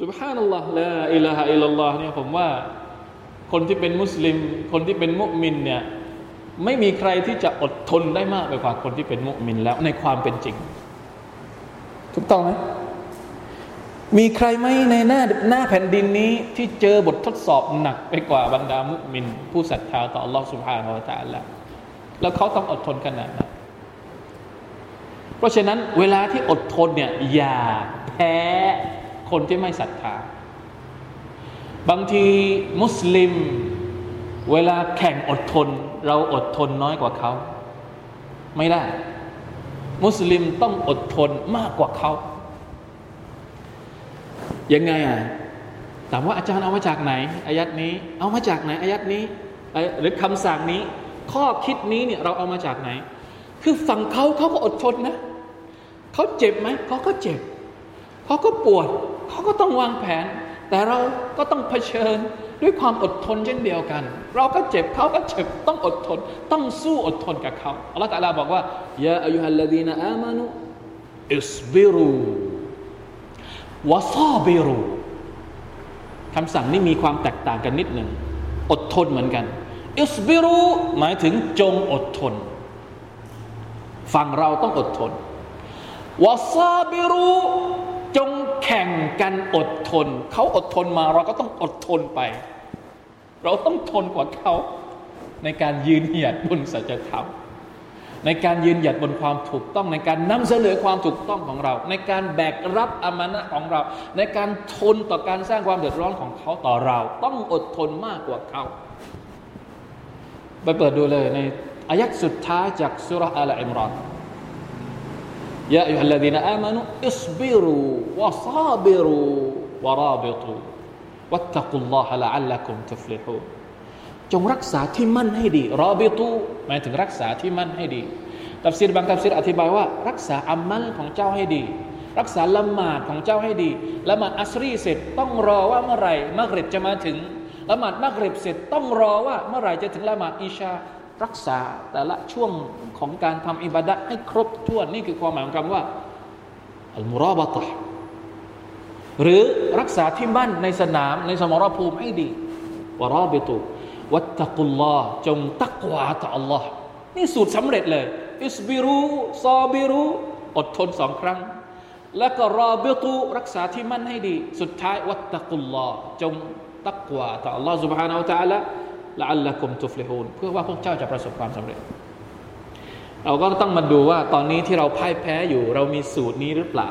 สุบฮานัลลอฮ์ละอิลาฮะอิลลัลลอฮ์เนี่ยผมว่าคนที่เป็นมุสลิม คนที่เป็นมุมินเนี่ยไม่มีใครที่จะอดทนได้มากไปกว่าคนที่เป็นมุมินแล้วในความเป็นจริง ถูกต้องไหมมีใครไหมในหน้าหน้าแผ่นดินนี้ ที่เจอบททดสอบหนักไปกว่าบรรดามุมิน ผู้ศรัทธาต่อ Allah سبحانه และ تعالى แล้วเขาต้องอดทนขนาดนั้นเพราะฉะนั้นเวลาที่อดทนเนี่ยอย่าแพ้ คนที่ไม่ศรัทธา บางทีมุสลิม เวลาแข่งอดทน เราอดทนน้อยกว่าเขา ไม่ได้ มุสลิมต้องอดทนมากกว่าเขายังไงอะถามว่าอาจารย์เอามาจากไหนอายัดนี้ เอามาจากไหนอายัดนี้ หรือคำสั่งนี้ ข้อคิดนี้เนี่ยเราเอามาจากไหน คือฝั่งเขาเขาก็อดทนนะเขาเจ็บไหมเขาก็เจ็บเขาก็ปวด เขาก็ต้องวางแผน แต่เราก็ต้องเผชิญด้วยความอดทนเช่นเดียวกัน เราก็เจ็บเขาก็เจ็บต้องอดทน ต้องสู้อดทนกับเขาอัลลอฮฺตะลาบอกว่ายาอายุฮัลลดีนอามานุอิสบิรูวะซาบิรูคำสั่งนี้มีความแตกต่างกันนิดหนึ่งอดทนเหมือนกันอิสบิรูหมายถึงจงอดทนฝั่งเราต้องอดทนวะซาบิรูจง แข่งกันอดทน เขาอดทนมาเราก็ต้องอดทนไป เราต้องทนกว่าเขาในการยืนหยัดบนสัจธรรมในการยืนหยัดบนความถูกต้อง ในการนำเสนอความถูกต้องของเรา ในการแบกรับอามานะของเรา ในการทนต่อการสร้างความเดือดร้อนของเขาต่อเรา ต้องอดทนมากกว่าเขาไปเปิดดูเลยในอายักสุดท้ายจากสุรอัลอิมรอน ยาอัยฮัลลดีนอามานุอิสบิรูวะซาบิรูวะราบิตูวัตตะกุลลอฮะละอัลลักุมตุฟลิฮูจงรักษาที่มั่นให้ดีรอบิตูหมายถึงรักษาที่มั่นให้ดีตัฟซีรบางตัฟซีรอธิบายว่า รักษาอามัลของเจ้าให้ดี รักษาละหมาดของเจ้าให้ดีละหมาดอัสรีเสร็จต้องรอว่าเมื่อไหร่มักริบจะมาถึงละหมาดมักริบเสร็จต้องรอว่าเมื่อไหร่จะถึงละหมาดอิชา รักษาแต่ละช่วงของการทำอิบาดะให้ครบถ้วนนี่คือความหมายของคำว่าอัลมุราบะตะหรือรักษาที่มั่นในสนามในสมรภูมิให้ดีวรอบิตุวัตตะกุลลอฮ์จงตักวาต่อ Allah นี่สูตรสำเร็จเลย อิสบิรูซอบิรูอดทนสองครั้ง แล้วก็รอบิตุรักษาที่มั่นให้ดี สุดท้ายวัตตะกุลลอฮ์จงตักวาต่อ Allah سبحانه และ تعالى ละอัลละกุมตุฟลิฮูนเพื่อว่าพวกเจ้าจะประสบความสำเร็จ เราก็ต้องมาดูว่าตอนนี้ที่เราพ่ายแพ้อยู่ เรามีสูตรนี้หรือเปล่า